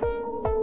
Thank you.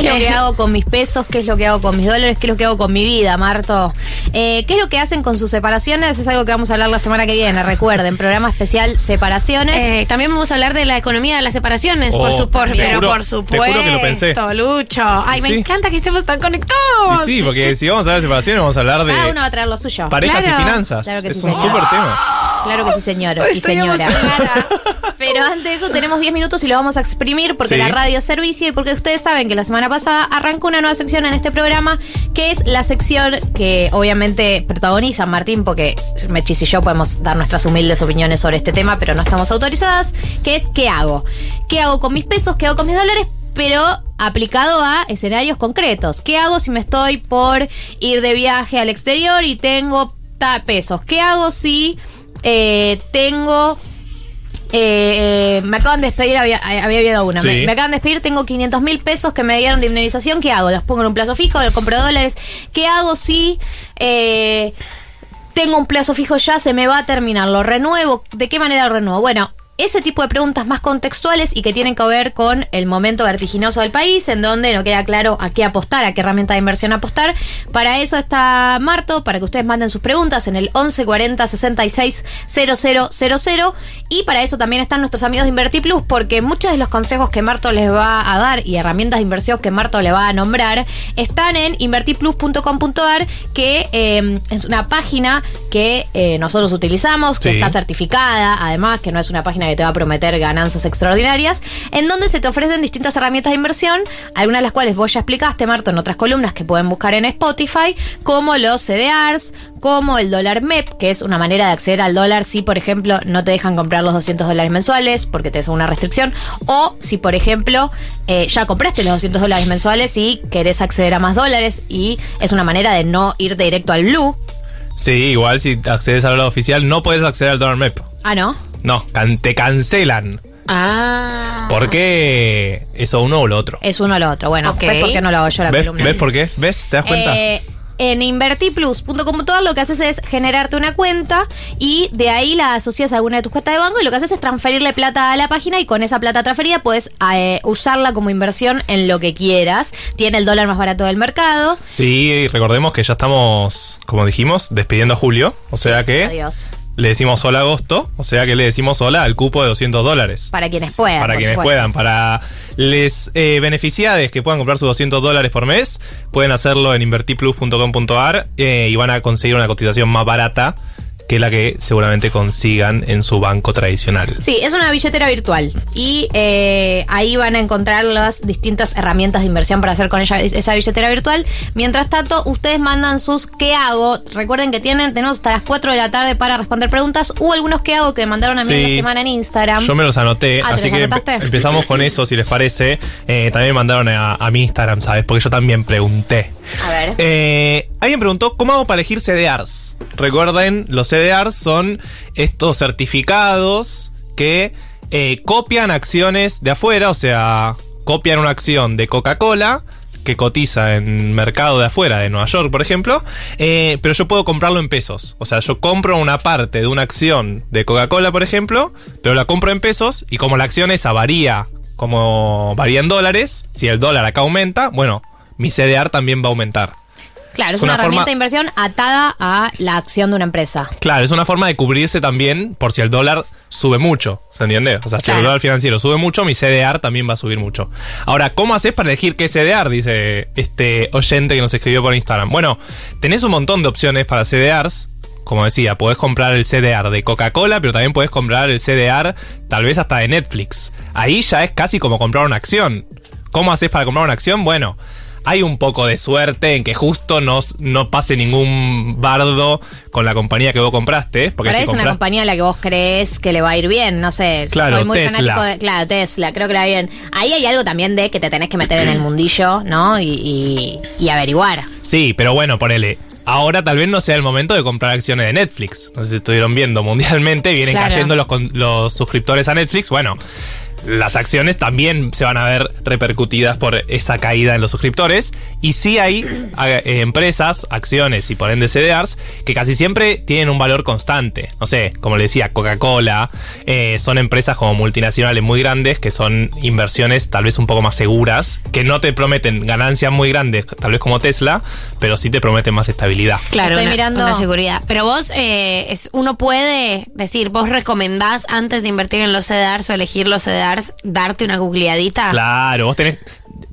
¿Qué es lo que hago con mis pesos? ¿Qué es lo que hago con mis dólares? ¿Qué es lo que hago con mi vida, Marto? Eh, ¿Qué es lo que hacen con sus separaciones? Es algo que vamos a hablar la semana que viene. Recuerden, programa especial Separaciones. Eh, también vamos a hablar de la economía de las separaciones, Oh, por supuesto. Pero juro- por te supuesto, juro que lo pensé. Lucho. Ay, me Sí. encanta que estemos tan conectados. Y sí, porque si vamos a hablar de separaciones, vamos a hablar de Cada uno va a traer lo suyo. parejas Claro. y finanzas. Claro que es sí, un súper tema. Claro que sí, señor y señora. Pero antes de eso tenemos 10 minutos y lo vamos a exprimir porque Sí. la radio es servicio y porque ustedes saben que la semana pasada arrancó una nueva sección en este programa que es la sección que obviamente protagoniza Martín porque Mechis y yo podemos dar nuestras humildes opiniones sobre este tema pero no estamos autorizadas, que es ¿qué hago? ¿Qué hago con mis pesos? ¿Qué hago con mis dólares? Pero aplicado a escenarios concretos. ¿Qué hago si me estoy por ir de viaje al exterior y tengo ta- pesos? ¿Qué hago si eh, tengo eh, me acaban de despedir, había, había habido una. Sí. Me, me acaban de despedir, tengo 500 mil pesos que me dieron de indemnización. ¿Qué hago? ¿Los pongo en un plazo fijo? ¿Los compro dólares? ¿Qué hago si eh, tengo un plazo fijo ya? Se me va a terminar. ¿Lo renuevo? ¿De qué manera lo renuevo? Bueno. Ese tipo de preguntas más contextuales y que tienen que ver con el momento vertiginoso del país, en donde no queda claro a qué apostar, a qué herramienta de inversión apostar. Para eso está Marto, para que ustedes manden sus preguntas en el 1140 66 0000. Y para eso también están nuestros amigos de InvertiPlus, porque muchos de los consejos que Marto les va a dar y herramientas de inversión que Marto le va a nombrar están en invertiplus.com.ar, que eh, es una página que eh, nosotros utilizamos, que Sí. está certificada, además, que no es una página que te va a prometer ganancias extraordinarias, en donde se te ofrecen distintas herramientas de inversión, algunas de las cuales vos ya explicaste, Marto, en otras columnas que pueden buscar en Spotify, como los CDRs, como el dólar MEP, que es una manera de acceder al dólar si, por ejemplo, no te dejan comprar los 200 dólares mensuales porque te una restricción, o si, por ejemplo, eh, ya compraste los 200 dólares mensuales y querés acceder a más dólares y es una manera de no ir directo al blue. Sí, igual si accedes al lado oficial, no puedes acceder al dólar MEP. Ah, ¿no? No, can- te cancelan. Ah. ¿Por qué eso uno o lo otro? Es uno o lo otro. Bueno. ¿ves por qué no lo hago yo la ¿Ves, columna? ¿Ves por qué? ¿Ves? ¿Te das cuenta? Eh, en invertiplus.com.ar lo que haces es generarte una cuenta y de ahí la asocias a alguna de tus cuentas de banco y lo que haces es transferirle plata a la página y con esa plata transferida puedes eh, usarla como inversión en lo que quieras. Tiene el dólar más barato del mercado. Sí, recordemos que ya estamos, como dijimos, despidiendo a Julio. O sea que Adiós. Le decimos hola a agosto. O sea que le decimos hola al cupo de 200 dólares. Para quienes puedan, Para quienes supuesto. puedan. Para les eh, beneficiades que puedan comprar sus 200 dólares por mes, pueden hacerlo en invertiplus.com.ar eh, y van a conseguir una cotización más barata que la que seguramente consigan en su banco tradicional. Sí, es una billetera virtual y eh, ahí van a encontrar las distintas herramientas de inversión para hacer con ella esa billetera virtual. Mientras tanto, ustedes mandan sus ¿qué hago? Recuerden que tienen, tenemos hasta las 4 de la tarde para responder preguntas. Hubo algunos ¿qué hago? que me mandaron a mí la Sí. semana en Instagram. Yo me los anoté, Ah, ¿te así los que empe- empezamos con eso, si les parece. Eh, también me mandaron a, a mi Instagram, ¿sabes? Porque yo también pregunté. A ver. Eh, alguien preguntó, ¿cómo hago para elegir CDRs? Recuerden, los CDRs son estos certificados que eh, copian acciones de afuera, o sea, copian una acción de Coca-Cola que cotiza en mercado de afuera, de Nueva York, por ejemplo, eh, pero yo puedo comprarlo en pesos. O sea, yo compro una parte de una acción de Coca-Cola, por ejemplo, pero la compro en pesos y como la acción esa varía, como varía en dólares, si el dólar acá aumenta, bueno, mi CDR también va a aumentar. Claro, es, es una, una herramienta forma- de inversión atada a la acción de una empresa. Claro, es una forma de cubrirse también por si el dólar sube mucho, ¿se entiende? O sea, si el dólar financiero sube mucho, mi CDR también va a subir mucho. Ahora, ¿cómo haces para elegir qué CDR? Dice este oyente que nos escribió por Instagram. Bueno, tenés un montón de opciones para CDRs. Como decía, podés comprar el CDR de Coca-Cola, pero también podés comprar el CDR tal vez hasta de Netflix. Ahí ya es casi como comprar una acción. ¿Cómo haces para comprar una acción? Bueno, hay un poco de suerte en que justo no, no pase ningún bardo con la compañía que vos compraste. Porque si es una compañía a la que vos crees que le va a ir bien, no sé. Claro, soy muy Tesla. fanático de. Claro, Tesla, creo que le va bien. Ahí hay algo también de que te tenés que meter en el mundillo, ¿no? Y, y- y averiguar. Sí, pero bueno, ponele. ahora tal vez no sea el momento de comprar acciones de Netflix. No sé si estuvieron viendo mundialmente, vienen Claro. cayendo los, con- los suscriptores a Netflix. Bueno, las acciones también se van a ver repercutidas por esa caída en los suscriptores. Y sí hay eh, empresas, acciones y por ende CDRs que casi siempre tienen un valor constante. No sé, como le decía, Coca-Cola, eh, son empresas como multinacionales muy grandes que son inversiones tal vez un poco más seguras, que no te prometen ganancias muy grandes, tal vez como Tesla, pero sí te prometen más estabilidad. Claro, Estoy una, mirando- una seguridad. Pero vos, eh, es, uno puede decir, vos recomendás antes de invertir en los CDRs o elegir los CDRs, darte una googleadita. Claro, vos tenés,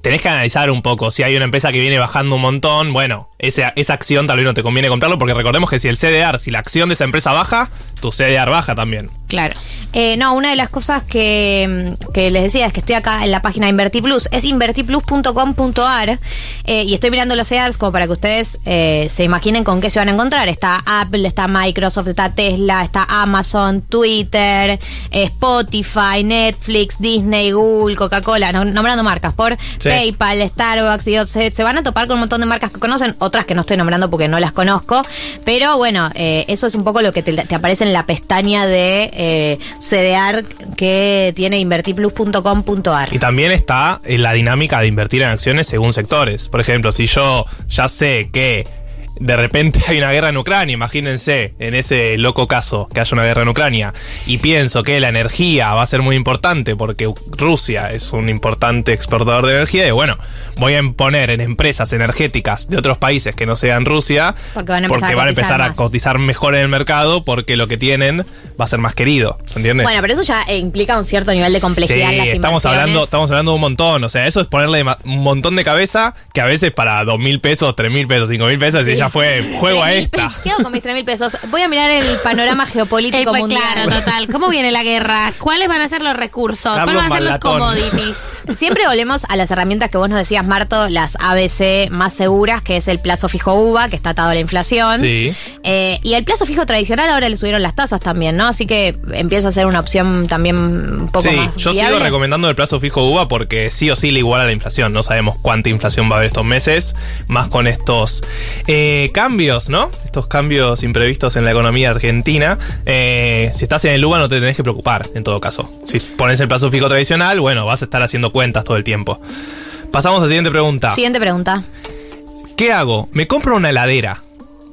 tenés que analizar un poco. Si hay una empresa que viene bajando un montón, bueno, esa, esa acción tal vez no te conviene comprarlo porque recordemos que si el CDR, si la acción de esa empresa baja, tu CDR baja también. Claro. Eh, no, una de las cosas que, que les decía es que estoy acá en la página de InvertiPlus, es invertiplus.com.ar eh, y estoy mirando los CEDARs como para que ustedes eh, se imaginen con qué se van a encontrar. Está Apple, está Microsoft, está Tesla, está Amazon, Twitter, eh, Spotify, Netflix, Disney, Google, Coca-Cola, no- nombrando marcas, por Sí. PayPal, Starbucks, y se, se van a topar con un montón de marcas que conocen, otras que no estoy nombrando porque no las conozco, pero bueno, eh, eso es un poco lo que te, te aparece en la pestaña de eh, CDR que tiene invertiplus.com.ar. Y también está en la dinámica de invertir en acciones según sectores. Por ejemplo, si yo ya sé que de repente hay una guerra en Ucrania, imagínense en ese loco caso que haya una guerra en Ucrania, y pienso que la energía va a ser muy importante porque Rusia es un importante exportador de energía, y bueno, voy a poner en empresas energéticas de otros países que no sean Rusia, Porque van a empezar a van a, cotizar empezar a más. cotizar mejor en el mercado porque lo que tienen va a ser más querido, ¿entiendes? Bueno, pero eso ya eh, implica un cierto nivel de Sí, complejidad en las estamos hablando, estamos hablando de un montón. O sea, eso es ponerle un montón de cabeza que a veces para dos mil pesos, tres mil pesos, cinco mil pesos, y Sí. ya fue juego a 3.000 esta. ¿Qué hago con mis 3 mil pesos? Voy a mirar el panorama Eh, geopolítico pues, mundial. claro, total. ¿Cómo viene la guerra? ¿Cuáles van a ser los recursos? ¿Cuáles van a ser los commodities? Siempre volvemos a las herramientas que vos nos decías, Marto, las ABC más seguras, que es el plazo fijo UVA, que está atado a la inflación. Sí. Eh, y el plazo fijo tradicional ahora le subieron las tasas también, ¿no? Así que empieza a ser una opción también un poco Sí, más. yo viable. sigo recomendando el plazo fijo UVA porque sí o sí le iguala la inflación. No sabemos cuánta inflación va a haber estos meses, más con estos eh, cambios, ¿no? Estos cambios imprevistos en la economía argentina. Eh, si estás en el UVA no te tenés que preocupar, en todo caso. Si pones el plazo fijo tradicional, bueno, vas a estar haciendo cuentas todo el tiempo. Pasamos a la siguiente pregunta. Siguiente pregunta. ¿Qué hago? ¿Me compro una heladera?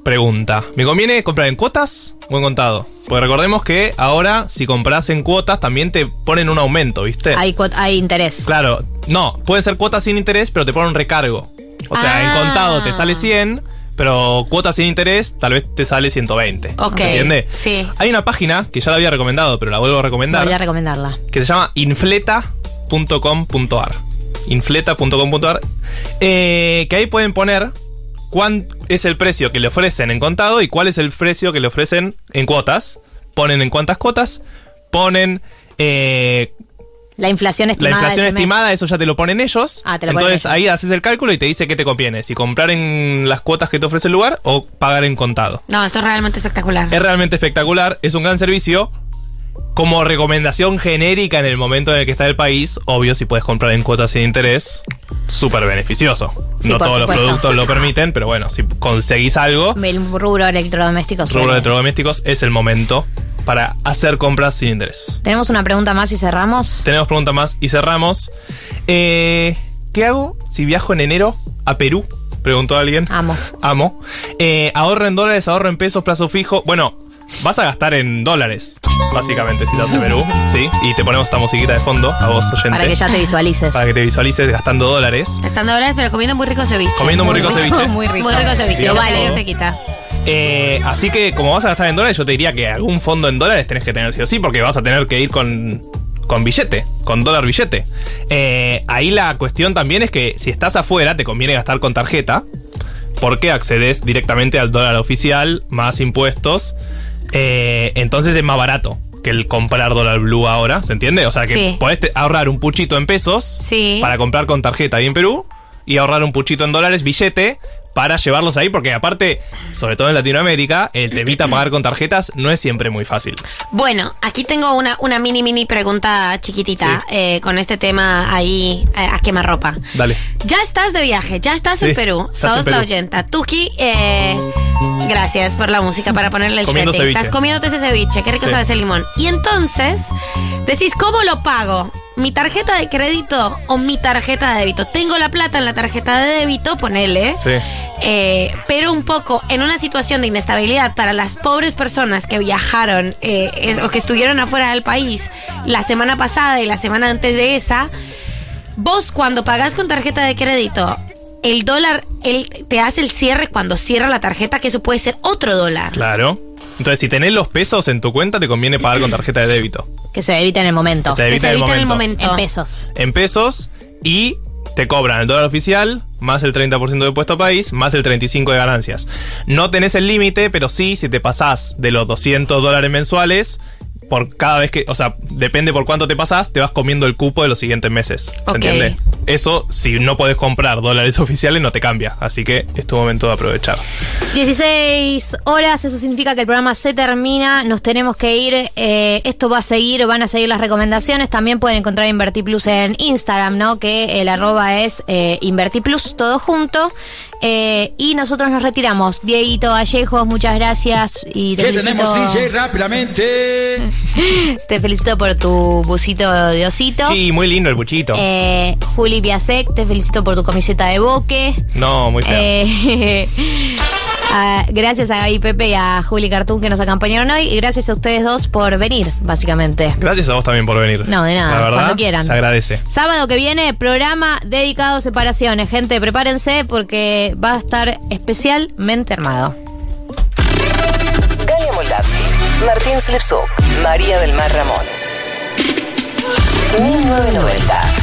Pregunta. ¿Me conviene comprar en cuotas o en contado? Porque recordemos que ahora, si compras en cuotas, también te ponen un aumento, ¿viste? Hay, hay interés. Claro, no, pueden ser cuotas sin interés, pero te ponen un recargo. O sea, Ah. en contado te sale 100, pero cuotas sin interés tal vez te sale 120. Ok, ¿Entiendes? sí. Hay una página que ya la había recomendado, pero la vuelvo a recomendar, Voy a recomendarla. que se llama infleta.com.ar. Infleta.com.ar. eh, que ahí pueden poner cuál es el precio que le ofrecen en contado y cuál es el precio que le ofrecen en cuotas. Ponen en cuántas cuotas, ponen eh, La inflación la estimada. inflación de ese mes. estimada, eso ya te lo ponen ellos. Ah, te lo ponen Entonces ellos. ahí haces el cálculo y te dice qué te conviene, si comprar en las cuotas que te ofrece el lugar o pagar en contado. No, esto es realmente espectacular. Es realmente espectacular, es un gran servicio. Como recomendación genérica en el momento en el que está el país, obvio, si puedes comprar en cuotas sin interés, súper beneficioso. Sí, no todos los productos lo permiten, pero bueno, si conseguís algo, El rubro electrodoméstico. rubro electrodomésticos es el momento para hacer compras sin interés. Tenemos una pregunta más y cerramos. Tenemos pregunta más y cerramos. Eh, ¿Qué hago si viajo en enero a Perú? Preguntó alguien. Amo. Amo. Eh, ahorro en dólares, ahorro en pesos, plazo fijo. Bueno, vas a gastar en dólares, básicamente, si estás en Perú. Sí. Y te ponemos esta musiquita de fondo, a vos, oyente. Para que ya te visualices. Para que te visualices gastando dólares. Estando dólares, pero comiendo muy rico ceviche. Comiendo muy rico ceviche. Muy rico. Muy rico ceviche. Vale, te quita. Eh, así que como vas a gastar en dólares, yo te diría que algún fondo en dólares tenés que tener sí o sí, porque vas a tener que ir con, con billete, con dólar billete. Eh, ahí la cuestión también es que si estás afuera, te conviene gastar con tarjeta, porque accedes directamente al dólar oficial, más impuestos. Eh, entonces es más barato que el comprar dólar blue ahora, ¿se entiende? O sea que Sí. podés ahorrar un puchito en pesos Sí. para comprar con tarjeta ahí en Perú y ahorrar un puchito en dólares billete para llevarlos ahí, porque aparte, sobre todo en Latinoamérica, el temita pagar con tarjetas no es siempre muy fácil. Bueno, aquí tengo una, una mini, mini pregunta chiquitita Sí. eh, con este tema ahí eh, a quemarropa. Dale. Ya estás de viaje, ya estás en Sí, Perú, estás sos en la Perú. oyenta. Tuki, eh, gracias por la música para ponerle el Comiendo setting. ceviche. Estás comiéndote ese ceviche, qué rico Sí. sabe ese limón. Y entonces, decís, ¿cómo lo pago? ¿Mi tarjeta de crédito o mi tarjeta de débito? Tengo la plata en la tarjeta de débito, ponele. Sí. Eh, pero un poco en una situación de inestabilidad para las pobres personas que viajaron eh, es- o que estuvieron afuera del país la semana pasada y la semana antes de esa, vos cuando pagás con tarjeta de crédito, el dólar él te hace el cierre cuando cierra la tarjeta, que eso puede ser otro dólar. Claro. Entonces, si tenés los pesos en tu cuenta, te conviene pagar con tarjeta de débito. Que se evita en el momento. Que se Que evita se el evita en el momento. En pesos. En pesos y te cobran el dólar oficial más el 30% de impuesto a país más el 35% de ganancias. No tenés el límite, pero sí, si te pasás de los 200 dólares mensuales, por cada vez que, o sea, depende por cuánto te pasás, te vas comiendo el cupo de los siguientes meses. Ok. ¿Entiendes? Eso, si no podés comprar dólares oficiales, no te cambia. Así que es tu momento de aprovechar. 16 horas, eso significa que el programa se termina, nos tenemos que ir, eh, esto va a seguir, van a seguir las recomendaciones, también pueden encontrar Invertiplus en Instagram, ¿no? Que el arroba es eh, Invertiplus, todo junto, Eh, y nosotros nos retiramos. Dieguito Vallejos, muchas gracias y te ¿Qué felicito, tenemos, DJ? Rápidamente. te felicito por tu busito de osito. Sí, muy lindo el buchito. Eh, Juli Piasek, te felicito por tu camiseta de boque. no, muy feo. Eh, gracias a Gaby Pepe y a Juli Cartoon que nos acompañaron hoy. Y gracias a ustedes dos por venir, básicamente. Gracias a vos también por venir. No, de nada, La verdad, cuando quieran. Se agradece. Sábado que viene, programa dedicado a separaciones. Gente, prepárense porque va a estar especialmente armado. Martín Slepsuk, María del Mar Ramón. 1990.